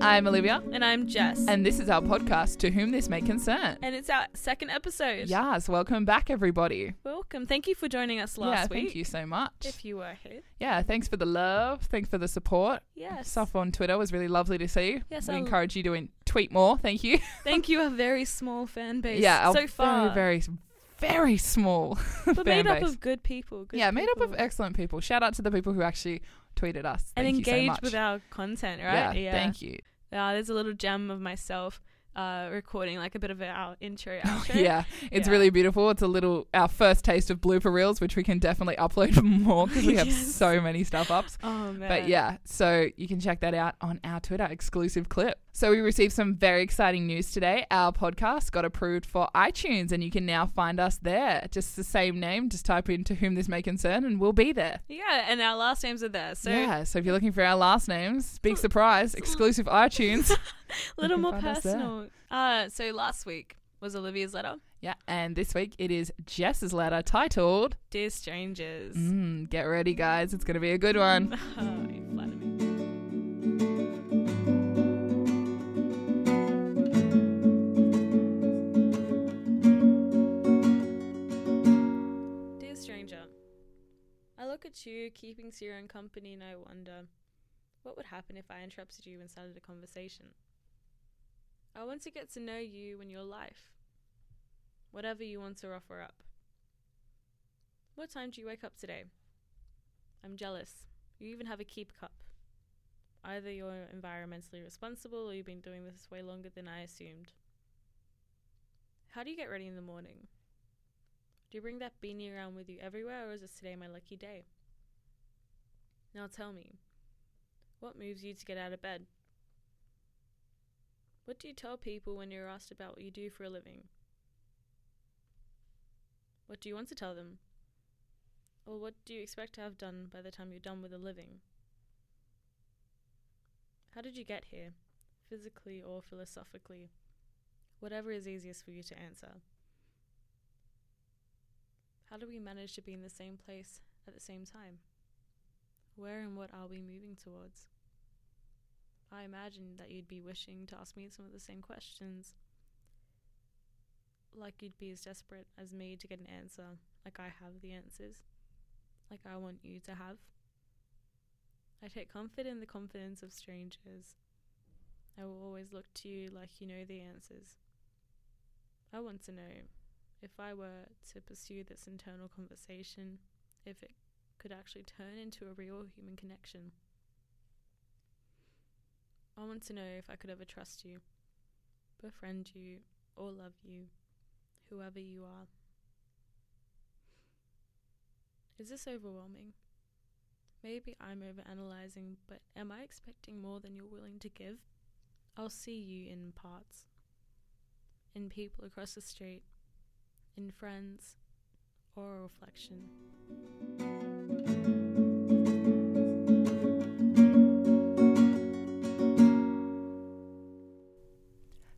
I'm Olivia, And I'm Jess. and this is our podcast, To Whom This May Concern. And it's our second episode. Yes, welcome back, everybody. Welcome. Thank you for joining us last yeah, week. thank you so much. If you were here. yeah, thanks for the love. Thanks for the support. Yes. Stuff on Twitter was really lovely to see. Yes, we I'll- encourage you to in- tweet more. Thank you. Thank you, a very small fan base. yeah, So far. very, very, very small but made up base. of good people. Good yeah, made up of excellent people. Shout out to the people who actually tweeted us. And Thank you so with our content, right? Yeah, thank you. Uh, there's a little gem of myself uh, recording like a bit of our intro, outro. Yeah, it's Yeah. really beautiful. It's a little our first taste of blooper reels, which we can definitely upload more because we have Yes. so many stuff ups. Oh, man. But yeah, so you can check that out on our Twitter exclusive clip. So we received some very exciting news today. Our podcast got approved for iTunes, and you can now find us there. Just the same name. Just type in "To Whom This May Concern," and we'll be there. Yeah, and our last names are there. So yeah. So if you're looking for our last names, big surprise, exclusive iTunes. a little more find us there. personal. Uh, so last week was Olivia's letter. yeah. And this week it is Jess's letter titled. Dear strangers. Mm, get ready, guys. It's gonna be a good one. You keeping to your own company and I wonder what would happen if I interrupted you and started a conversation. I want to get to know you and your life, whatever you want to offer up. What time do you wake up today? I'm jealous. You even have a keep cup. Either you're environmentally responsible or you've been doing this way longer than I assumed. How do you get ready in the morning? Do you bring that beanie around with you everywhere or is this today my lucky day? Now tell me, what moves you to get out of bed? What do you tell people when you're asked about what you do for a living? What do you want to tell them? Or what do you expect to have done by the time you're done with a living? How did you get here, physically or philosophically? Whatever is easiest for you to answer. How do we manage to be in the same place at the same time? Where and what are we moving towards? I imagine that you'd be wishing to ask me some of the same questions. Like you'd be as desperate as me to get an answer, like I have the answers like I want you to have. I take comfort in the confidence of strangers. I will always look to you like you know the answers. I want to know if I were to pursue this internal conversation, if it could actually turn into a real human connection. I want to know if I could ever trust you, befriend you, or love you, whoever you are. Is this overwhelming? Maybe I'm overanalyzing, but am I expecting more than you're willing to give? I'll see you in parts. In people across the street, in friends, or a reflection.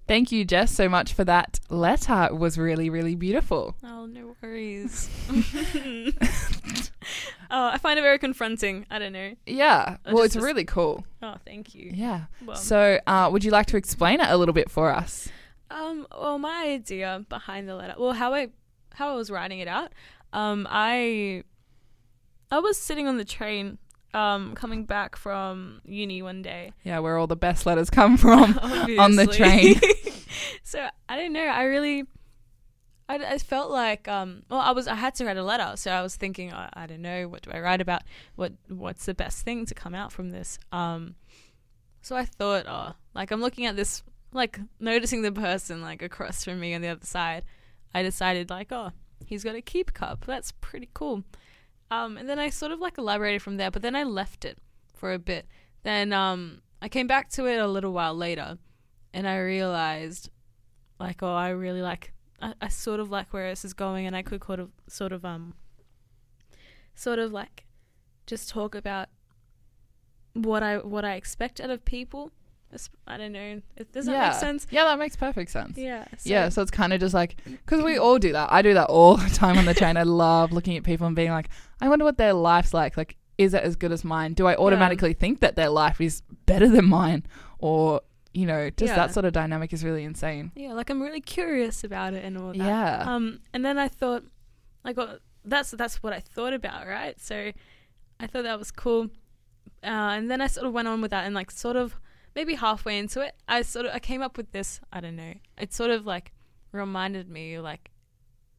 Thank you, Jess, so much for that letter. It was really, really beautiful. Oh, no worries. oh, I find it very confronting. I don't know. Yeah. I Well, just- it's really cool. Oh, thank you. Yeah. Well, So, uh, would you like to explain it a little bit for us? Um, well, my idea behind the letter, well, how I how I was writing it out, um, I I was sitting on the train, um, coming back from uni one day Yeah, where all the best letters come from on the train. So I don't know. I really, I, I felt like, um, well, I was I had to write a letter, so I was thinking, I, I don't know, what do I write about? What what's the best thing to come out from this? Um, so I thought, oh, like I'm looking at this, like noticing the person like across from me on the other side. I decided like, oh, he's got a keep cup. That's pretty cool. Um, and then I sort of like elaborated from there, but then I left it for a bit. Then um, I came back to it a little while later, and I realized, like, oh, I really like, I, I sort of like where this is going, and I could sort of, sort of, um, sort of like, just talk about what I what I expect out of people. I don't know. It- Does that yeah. make sense? Yeah, that makes perfect sense. Yeah. so- yeah, so it's kind of just like because we all do that. I do that all the time on the train. I love looking at people and being like, I wonder what their life's like. Like is it as good as mine? Do I automatically think that their life is better than mine? Or, you know, just Yeah. that sort of dynamic is really insane. Yeah, like I'm really curious about it and all that. Yeah. Um, and then I thought, like, well, that's that's what I thought about, right? So I thought that was cool. Uh, and then I sort of went on with that, and like, sort of maybe halfway into it, I sort of I came up with this. I don't know. It sort of like reminded me, like,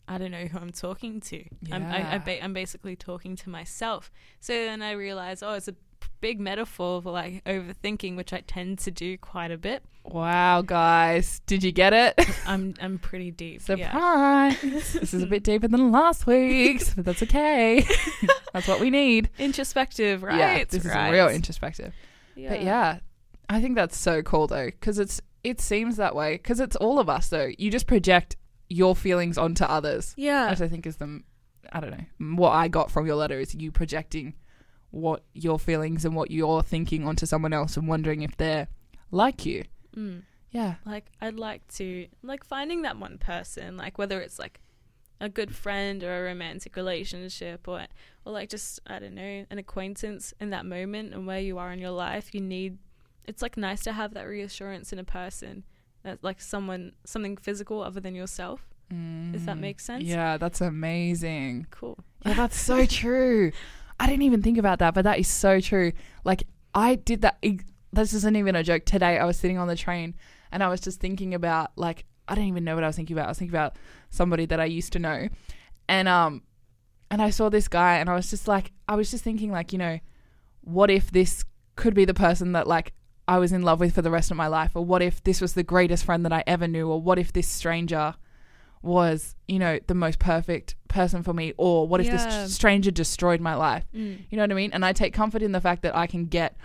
I don't know who I'm talking to. I'm I, I Yeah. ba- I'm basically talking to myself. So then I realized, oh, it's a big metaphor for like overthinking, which I tend to do quite a bit. Wow, guys. Did you get it? I'm I'm pretty deep. yeah. Surprise. this is a bit deeper than last week's, but that's okay. that's what we need. introspective, right? Yeah, this right. is real introspective. But yeah, I think that's so cool though, because it's it seems that way because it's all of us though. You just project your feelings onto others, yeah, which I think is the I don't know what I got from your letter is you projecting what your feelings and what you're thinking onto someone else and wondering if they're like you. Mm. Yeah, Like I'd like to like finding that one person, like whether it's like a good friend or a romantic relationship or or like just I don't know an acquaintance in that moment and where you are in your life. You need it's like nice to have that reassurance in a person that like someone something physical other than yourself. If that Mm. makes sense. Yeah, that's amazing. Cool. Yeah, that's so true. I didn't even think about that, but that is so true. Like I did that. This isn't even a joke. Today I was sitting on the train and I was just thinking about like I don't even know what I was thinking about. I was thinking about somebody that I used to know, and um, and I saw this guy and I was just like I was just thinking like you know, what if this could be the person that like I was in love with for the rest of my life, or what if this was the greatest friend that I ever knew, or what if this stranger was you know the most perfect person for me, or what if Yeah. this stranger destroyed my life? Mm. You know what I mean? And I take comfort in the fact that I can get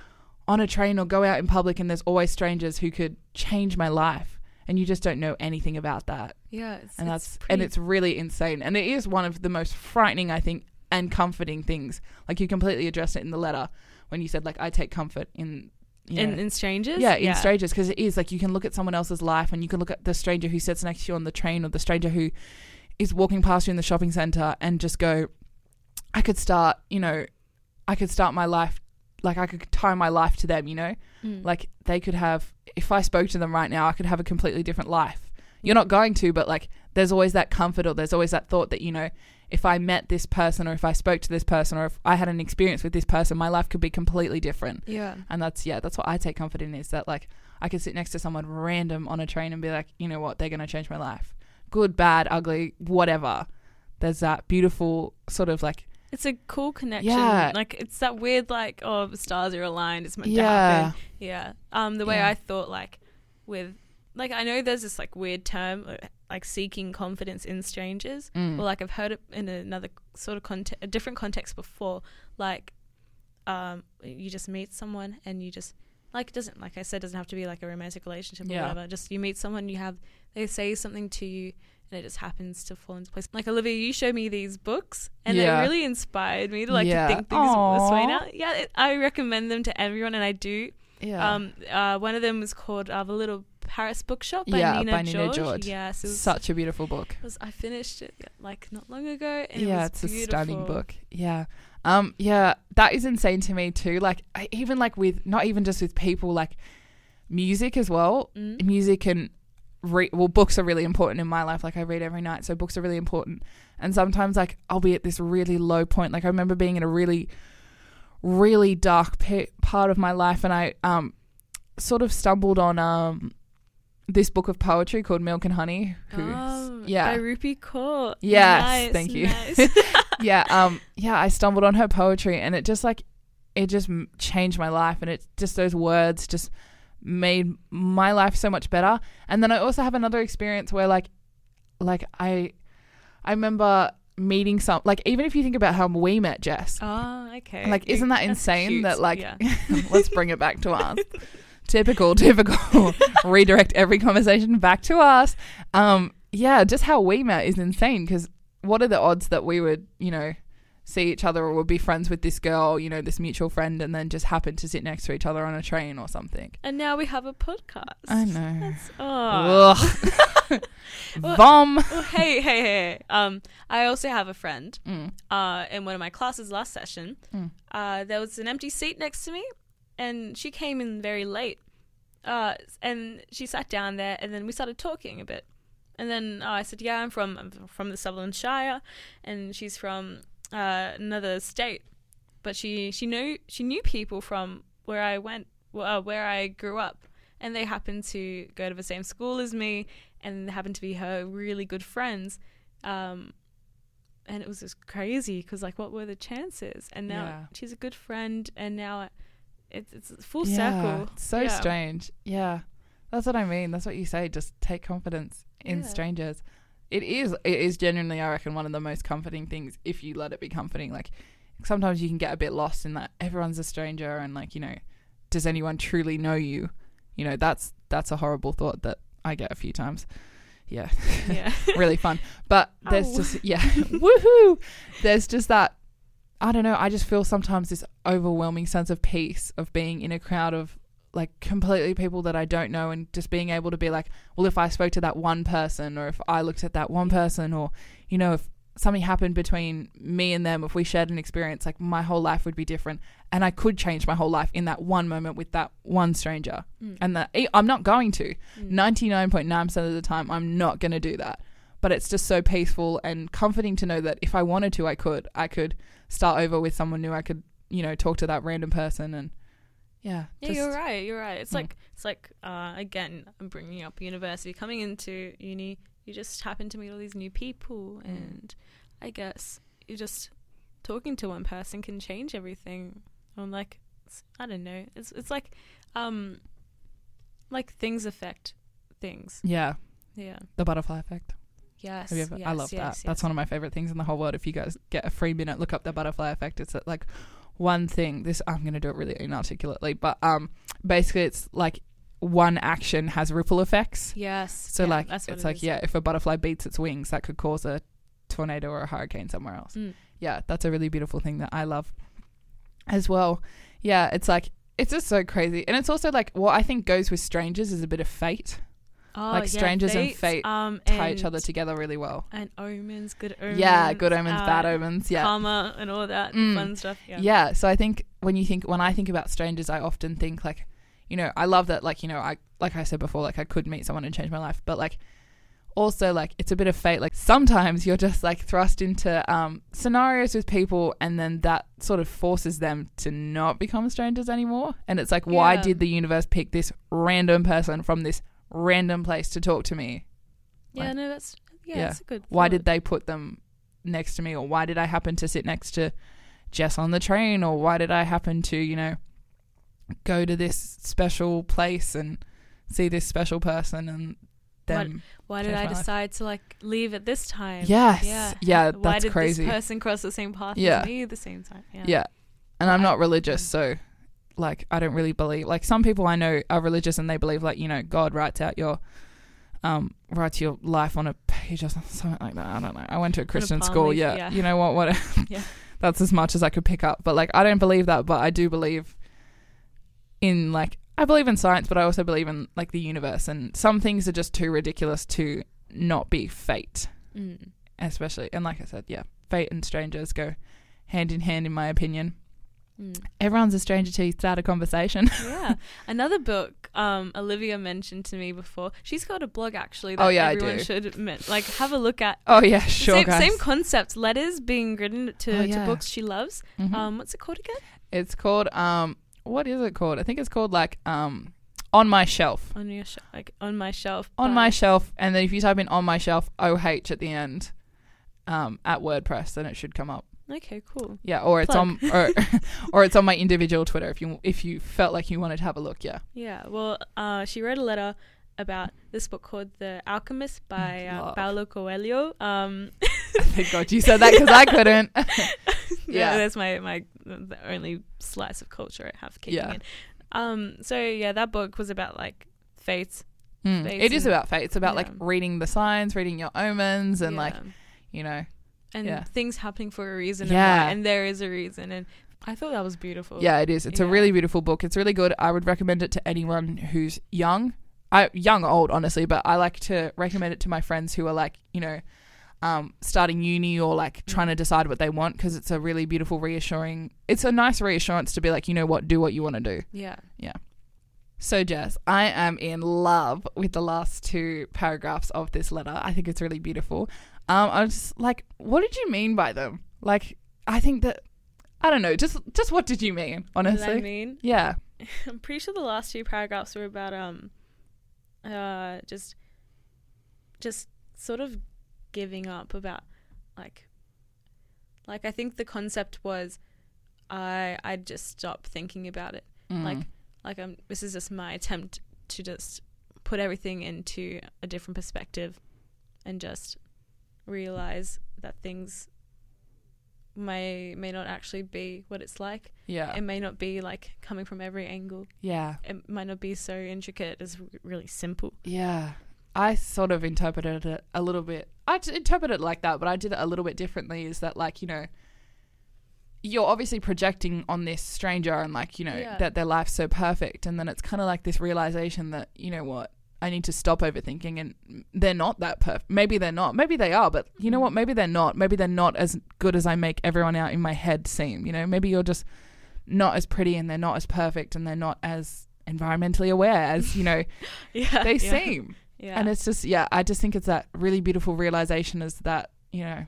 on a train or go out in public and there's always strangers who could change my life. And you just don't know anything about that. Yeah, it's, And that's pretty and it's really insane. And it is one of the most frightening, I think, and comforting things. Like you completely addressed it in the letter when you said like I take comfort in you in, know, in strangers. yeah, in strangers because it is like you can look at someone else's life and you can look at the stranger who sits next to you on the train or the stranger who is walking past you in the shopping center and just go, I could start, you know, I could start my life like I could tie my life to them, you know, Mm. like they could have. If I spoke to them right now, I could have a completely different life. You're not going to, but like there's always that comfort or there's always that thought that you know. If I met this person, or if I spoke to this person, or if I had an experience with this person, my life could be completely different. yeah. And that's yeah, that's what I take comfort in is that like I could sit next to someone random on a train and be like, you know what, they're gonna change my life. Good, bad, ugly, whatever. There's that beautiful sort of like It's a cool connection. Yeah. Like it's that weird like oh the stars are aligned. It's meant to yeah, happen. Yeah. Um, the way Yeah. I thought, like, with, like, I know there's this, like, weird term, uh, like, seeking confidence in strangers. Mm. Well, like, I've heard it in another sort of context, a different context before. Like, um, you just meet someone and you just, like, it doesn't, like I said, doesn't have to be like a romantic relationship or Yeah. whatever. Just you meet someone, you have, they say something to you. And it just happens to fall into place. Like Olivia, you showed me these books, and Yeah. it really inspired me to like Yeah. to think things this way now. Yeah, it, I recommend them to everyone, and I do. yeah. Um, uh, one of them was called uh, The Little Paris Bookshop by, Yeah, Nina, by Nina George. George. Yes, was, Such a beautiful book. was- I finished it like not long ago. And yeah, it was it's a stunning book. Yeah. Um, yeah, that is insane to me too. Like I, even like with not even just with people, like music as well. Mm. Music and re- well, books are really important in my life. Like I read every night, so books are really important. And sometimes like I'll be at this really low point. Like I remember being in a really, really dark pe- part of my life, and I um sort of stumbled on um this book of poetry called Milk and Honey. Who's Oh, yeah by Rupi Kaur. Yes, Nice, thank you. nice. yeah, um, yeah, I stumbled on her poetry, and it just like it just changed my life, and it just those words just made my life so much better. And then I also have another experience where like, like I, I remember meeting some like even if you think about how we met Jess, oh, okay. like isn't that That's insane cute, that like yeah. let's bring it back to us. Typical, typical. Redirect every conversation back to us. Um, yeah, just how we met is insane because what are the odds that we would, you know, see each other or would be friends with this girl, you know, this mutual friend, and then just happen to sit next to each other on a train or something. And now we have a podcast. I know. That's, oh. Vom. Well, hey, hey, hey. Um, I also have a friend. Mm. Uh, in one of my classes last session, Mm. uh, there was an empty seat next to me, and she came in very late. Uh, and she sat down there, and then we started talking a bit. And then uh, I said, "Yeah, I'm from I'm from the Sutherland Shire," and she's from uh, another state. But she she knew she knew people from where I went, uh, where I grew up, and they happened to go to the same school as me, and happened to be her really good friends. Um, and it was just crazy because like, what were the chances? And now Yeah. she's a good friend, and now it's it's full Yeah, circle. it's so Yeah. strange. Yeah. That's what I mean. That's what you say. Just take confidence in Yeah. strangers. It is it is genuinely I reckon one of the most comforting things if you let it be comforting. Like sometimes you can get a bit lost in that everyone's a stranger and like, you know, does anyone truly know you? You know, that's that's a horrible thought that I get a few times. Yeah. Yeah. really fun. But there's Ow. just yeah, woohoo! There's just that I don't know. I just feel sometimes this overwhelming sense of peace of being in a crowd of like completely people that I don't know, and just being able to be like, well, if I spoke to that one person, or if I looked at that one person, or you know, if something happened between me and them, if we shared an experience, like my whole life would be different, and I could change my whole life in that one moment with that one stranger, Mm. and that I'm not going to. Mm. 99.9% of the time, I'm not going to do that. But it's just so peaceful and comforting to know that if I wanted to, I could. I could start over with someone new. I could, you know, talk to that random person and yeah. Yeah, you're right. You're right. It's Yeah. like it's like uh, again, I'm bringing up university. Coming into uni, you just happen to meet all these new people, Mm. and I guess you just talking to one person can change everything. I'm like, I don't know. It's it's like, um, like things affect things. Yeah. Yeah. The butterfly effect. Yes. Have you ever, I love yes, that. yes. That's one of my favorite things in the whole world. If you guys get a free minute, look up the butterfly effect. It's like one thing. This I'm going to do it really inarticulately, but um, basically it's like one action has ripple effects. Yes. So yeah, like it's it like is. yeah, if a butterfly beats its wings, that could cause a tornado or a hurricane somewhere else. Mm. Yeah, that's a really beautiful thing that I love as well. Yeah, it's like it's just so crazy, and it's also like what I think goes with strangers is a bit of fate. Oh, like yeah, strangers and fate um, Tie each other together really well. And omens, good omens. yeah, good omens, uh, bad omens. Yeah, karma and all that Mm. fun stuff. Yeah. yeah. So I think when you think when I think about strangers, I often think like, you know, I love that like you know I like I said before, like I could meet someone and change my life, but like also like it's a bit of fate. Like sometimes you're just like thrust into um, scenarios with people, and then that sort of forces them to not become strangers anymore. And it's like, why Yeah. did the universe pick this random person from this random place to talk to me? Yeah, Like- no, that's yeah, Yeah. that's a good. why did they put them next to me or why did i happen to sit next to jess on the train or why did i happen to you know go to this special place and see this special person and them Why did I life. decide to like leave at this time? yes Yeah. yeah, Why did crazy this person cross the same path Yeah. as me at the same time? Yeah. yeah and i'm not religious mm. so like i don't really believe like some people i know are religious and they believe like you know god writes out your um writes your life on a page or something like that. I don't know. I went to a christian palm school. leaf, yeah, yeah. you know what? What Yeah. that's as much as i could pick up. But like i don't believe that but i do believe in like i believe in science but i also believe in like the universe. And some things are just too ridiculous to not be fate Mm. especially and like i said yeah fate and strangers go hand in hand in my opinion Mm. everyone's a stranger till you start a conversation yeah. Another book um, Olivia mentioned to me before. She's got a blog actually that Oh, yeah, I everyone do. should like have a look at. oh yeah sure same, same concept. Letters being written to, Oh, to books she loves. Mhm. Um, what's it called again? it's called um what is it called i think it's called like um on my shelf On your sh- like on my shelf. on my shelf and then if you type in on my shelf oh at the end um at wordpress then it should come up Okay, cool. yeah or it's Plug. on or, or it's on my individual twitter if you if you felt like you wanted to have a look yeah Yeah. Well, uh, she wrote a letter about this book called The Alchemist by uh, Paulo Coelho. Um, thank god you said that because i couldn't yeah, Yeah. that's my my the only slice of culture I have kicking Yeah. in. Um, so yeah, that book was about like fates. Mm, Fates it is about fate it's about like reading the signs reading your omens and like you know and Yeah. things happening for a reason. Yeah. and, and there is a reason, and I thought that was beautiful. Yeah, it is. It's a really beautiful book. It's really good. I would recommend it to anyone who's young. I young or old, honestly, but I like to recommend it to my friends who are like, you know, um, starting uni or like trying to decide what they want because it's a really beautiful, reassuring. It's a nice reassurance to be like, you know what, do what you want to do. Yeah. Yeah. So, Jess, I am in love with the last two paragraphs of this letter. I think it's really beautiful. Um, I was just like, what did you mean by them? Like, I think that I don't know. Just, just what did you mean? Honestly, I mean? yeah. I'm pretty sure the last two paragraphs were about um, uh, just, just sort of giving up about like, like I think the concept was, I I just stop thinking about it. Mm. Like, like um, this is just my attempt to just put everything into a different perspective, and just realize that things may may not actually be what it's like. yeah, It may not be like coming from every angle. yeah, It might not be so intricate. It's really simple. yeah. I sort of interpreted it a little bit. I t- interpreted it like that, but I did it a little bit differently. Is that like you know, you're obviously projecting on this stranger and like you know Yeah. that their life's so perfect, and then it's kind of like this realization that you know what. I need to stop overthinking, and they're not that perfect. Maybe they're not. Maybe they are, but you know Mm. what? Maybe they're not. Maybe they're not as good as I make everyone out in my head seem. You know, maybe you're just not as pretty, and they're not as perfect, and they're not as environmentally aware as you know Yeah, they yeah. seem. Yeah, And it's just, yeah, I just think it's that really beautiful realization is that, you know,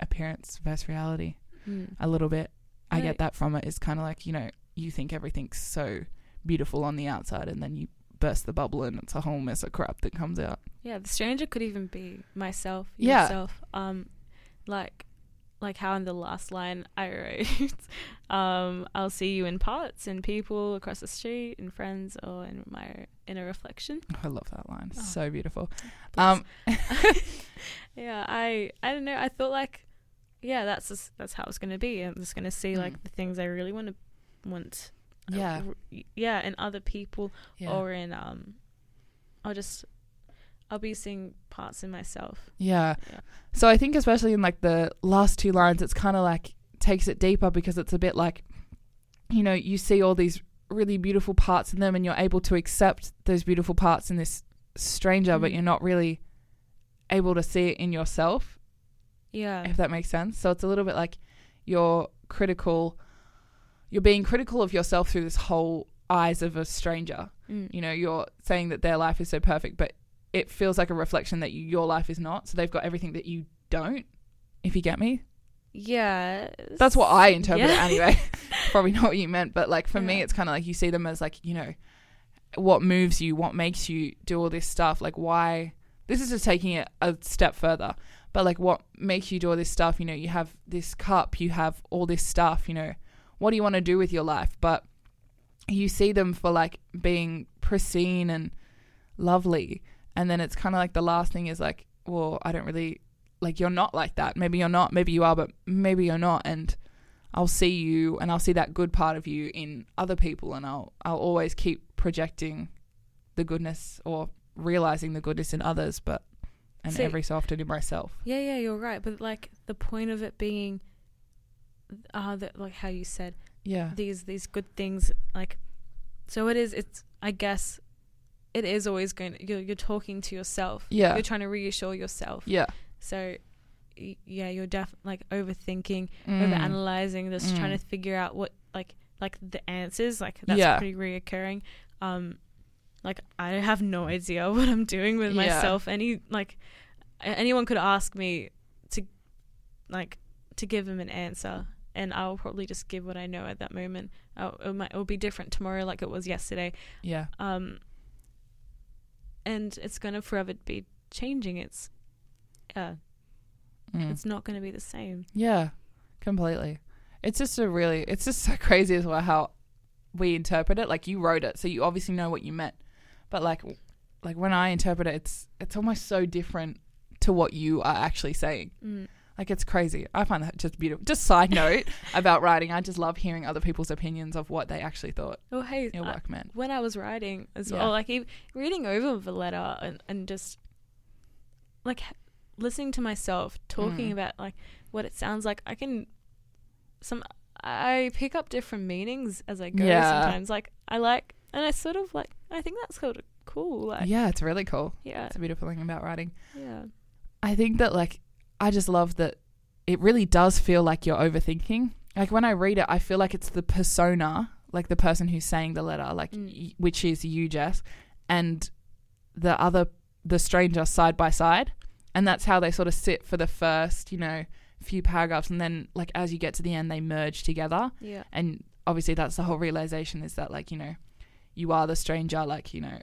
appearance versus reality Mm. a little bit. I get that from it. It's kind of like, you know, you think everything's so beautiful on the outside and then you burst the bubble and it's a whole mess of crap that comes out. yeah. The stranger could even be myself. Yeah. Yourself. Um, like, like how in the last line I wrote, um, I'll see you in parts, in people across the street, in friends, or in my inner reflection. I love that line. Oh. So beautiful. Um, yeah, I I don't know. I thought like, yeah, that's just, that's how it's gonna be. I'm just gonna see like Mm. the things I really want to want. Yeah. yeah, in other people yeah. or in um, I'll just I'll be seeing parts in myself. yeah. Yeah. So I think especially in like the last two lines, it's kind of like takes it deeper because it's a bit like, you know, you see all these really beautiful parts in them and you're able to accept those beautiful parts in this stranger, but Mm. you're not really able to see it in yourself, Yeah, if that makes sense. So it's a little bit like you're critical, you're being critical of yourself through this whole eyes of a stranger. Mm. You know, you're saying that their life is so perfect, but it feels like a reflection that you, your life is not. So they've got everything that you don't, if you get me. yeah. That's what I interpret Yeah. it anyway. Probably not what you meant, but like for me, it's kind of like you see them as like you know, what moves you, what makes you do all this stuff. Like why? This is just taking it a step further, but like what makes you do all this stuff? You know, you have this cup, you have all this stuff. You know, what do you want to do with your life? But you see them for like being pristine and lovely, and then it's kind of like the last thing is like, well, I don't really like you're not like that. Maybe you're not. Maybe you are, but maybe you're not. And I'll see you, and I'll see that good part of you in other people, and I'll I'll always keep projecting the goodness or realizing the goodness in others, but and See- every so often in myself. Yeah, yeah, you're right. But like the point of it being, uh, that like how you said Yeah, these these good things like, so it is. It's I guess, it is always going. To, you're you're talking to yourself. Yeah. You're trying to reassure yourself. yeah, So, y- yeah, you're def like overthinking, Mm. over analyzing, just trying Mm. to figure out what like like the answers. Like that's Yeah. pretty reoccurring. Um, like I have no idea what I'm doing with Yeah. myself. Any like anyone could ask me to like to give them an answer. And I'll probably just give what I know at that moment. Uh, it might it will be different tomorrow, like it was yesterday. yeah, Um, and it's gonna forever be changing. It's yeah, Mm. it's not gonna be the same. yeah, completely. It's just a really, it's just so crazy as well how we interpret it. Like you wrote it, so you obviously know what you meant, but like, like when I interpret it, it's it's almost so different to what you are actually saying. Mm. Like it's crazy. I find that just beautiful. Just side note about writing, I just love hearing other people's opinions of what they actually thought Oh hey, your I- work meant. when I was writing as Yeah. well, like even reading over the letter and, and just like listening to myself talking Mm. about like what it sounds like. I can some I pick up different meanings as I go Yeah. sometimes. Like I like and I sort of like I think that's sort of cool. Like yeah, it's really cool. yeah. It's a beautiful thing about writing. Yeah. I think that like I just love that it really does feel like you're overthinking. Like when I read it, I feel like it's the persona, like the person who's saying the letter, like Mm. y- which is you, Jess, and the other the stranger side by side, and that's how they sort of sit for the first, you know, few paragraphs, and then like as you get to the end, they merge together, Yeah. and obviously that's the whole realization is that like you know, you are the stranger, like you know,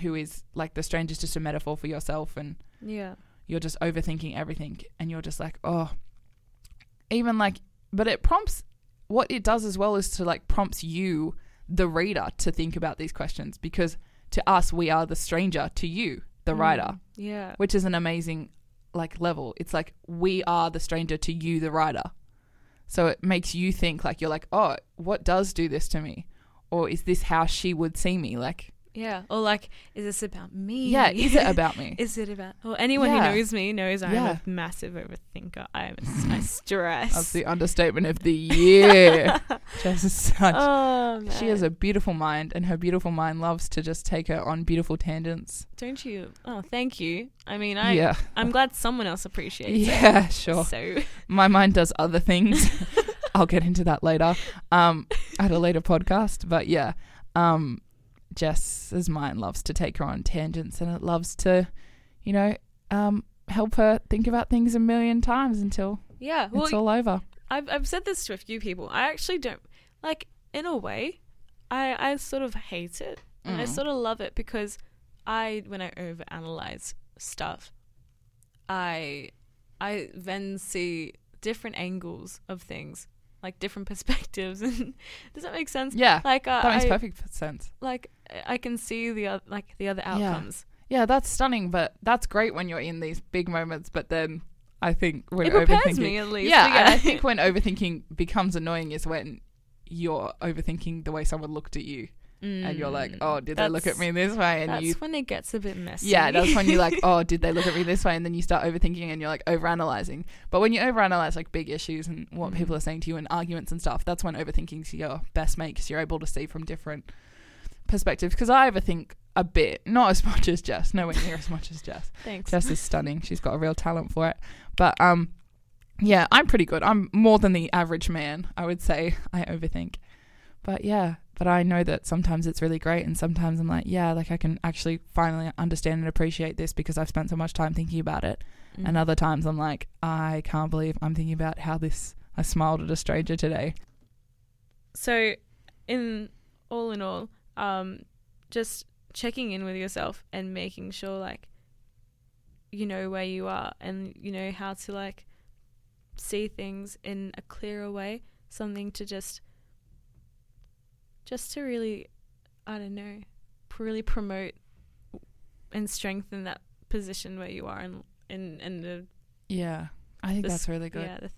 who is like the stranger's just a metaphor for yourself, and Yeah. You're just overthinking everything and you're just like oh even like but it prompts what it does as well is to like prompts you the reader to think about these questions because to us we are the stranger to you the writer Mm. Yeah. which is an amazing like level it's like we are the stranger to you the writer so it makes you think like you're like oh what does do this to me or is this how she would see me like Yeah. Or like, is this about me? yeah is it about me Is it about? Well, anyone Yeah. who knows me knows I'm Yeah. a massive overthinker. I am. I stress. that's the understatement of the year Jess is such oh man. She has a beautiful mind, and her beautiful mind loves to just take her on beautiful tangents. Don't you? Oh, thank you. I mean, I. yeah, I'm glad someone else appreciates yeah, it. sure. So. My mind does other things. I'll get into that later, um, at a later podcast. But yeah, um, Jess's mind loves to take her on tangents, and it loves to, you know, um, help her think about things a million times until Yeah. Well, it's all over. I've I've said this to a few people. I actually don't like. In a way, I I sort of hate it. And I Mm. sort of love it because I when I overanalyze stuff, I I then see different angles of things, like different perspectives. And does that make sense? Yeah, Like uh, that makes I, perfect sense. like I can see the oth- like the other outcomes. Yeah, that's stunning, but that's great when you're in these big moments. But then I think when It prepares overthinking, me at least. yeah, and I think when overthinking becomes annoying is when you're overthinking the way someone looked at you, and you're like, Mm, oh, did they look at that's- me this way? And That's you, when it gets a bit messy. yeah, that's when you're like, oh, did they look at me this way? And then you start overthinking and you're like overanalyzing. But when you overanalyze like big issues and what Mm. people are saying to you and arguments and stuff, that's when overthinking's your best mate because you're able to see from different perspectives. Because I overthink a bit, not as much as Jess, nowhere near as much as Jess. Thanks. Jess is stunning. She's got a real talent for it. But um, yeah, I'm pretty good. I'm more than the average man, I would say. I overthink. But yeah, but I know that sometimes it's really great, and sometimes I'm like, yeah, like I can actually finally understand and appreciate this because I've spent so much time thinking about it. Mm. And other times I'm like, I can't believe I'm thinking about how this. I smiled at a stranger today. So, in all in all, um, just checking in with yourself and making sure like you know where you are and you know how to like see things in a clearer way. Something to just just to really I don't know, really promote and strengthen that position where you are in in in the Yeah, I think This- that's really good. yeah the,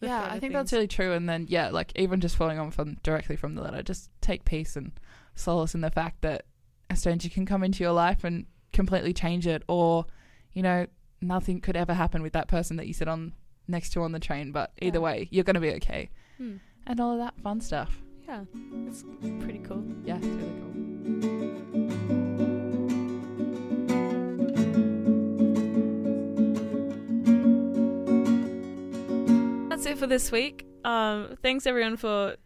the yeah, I think that's really true. And then yeah, like even just following on from directly from the letter, just take peace and solace in the fact that a stranger can come into your life and completely change it, or you know, nothing could ever happen with that person that you sit on next to on the train. But either Yeah. way, you're gonna be okay, Hmm. and all of that fun stuff. Yeah, it's pretty cool. Yeah, it's really cool. That's it for this week. Um, thanks everyone for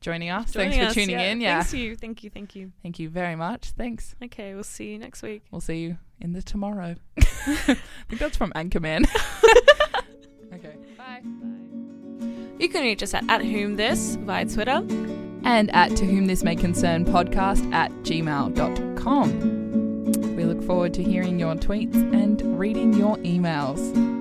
Joining us, joining thanks for us. tuning Yeah, in. Yeah, Thanks you. Thank you. Thank you. thank you very much. Thanks. Okay, we'll see you next week. We'll see you in the tomorrow. I think that's from Anchorman. okay. Bye. You can reach us at, at whom this via Twitter. And at to whom this may concern podcast at gmail.com. We look forward to hearing your tweets and reading your emails.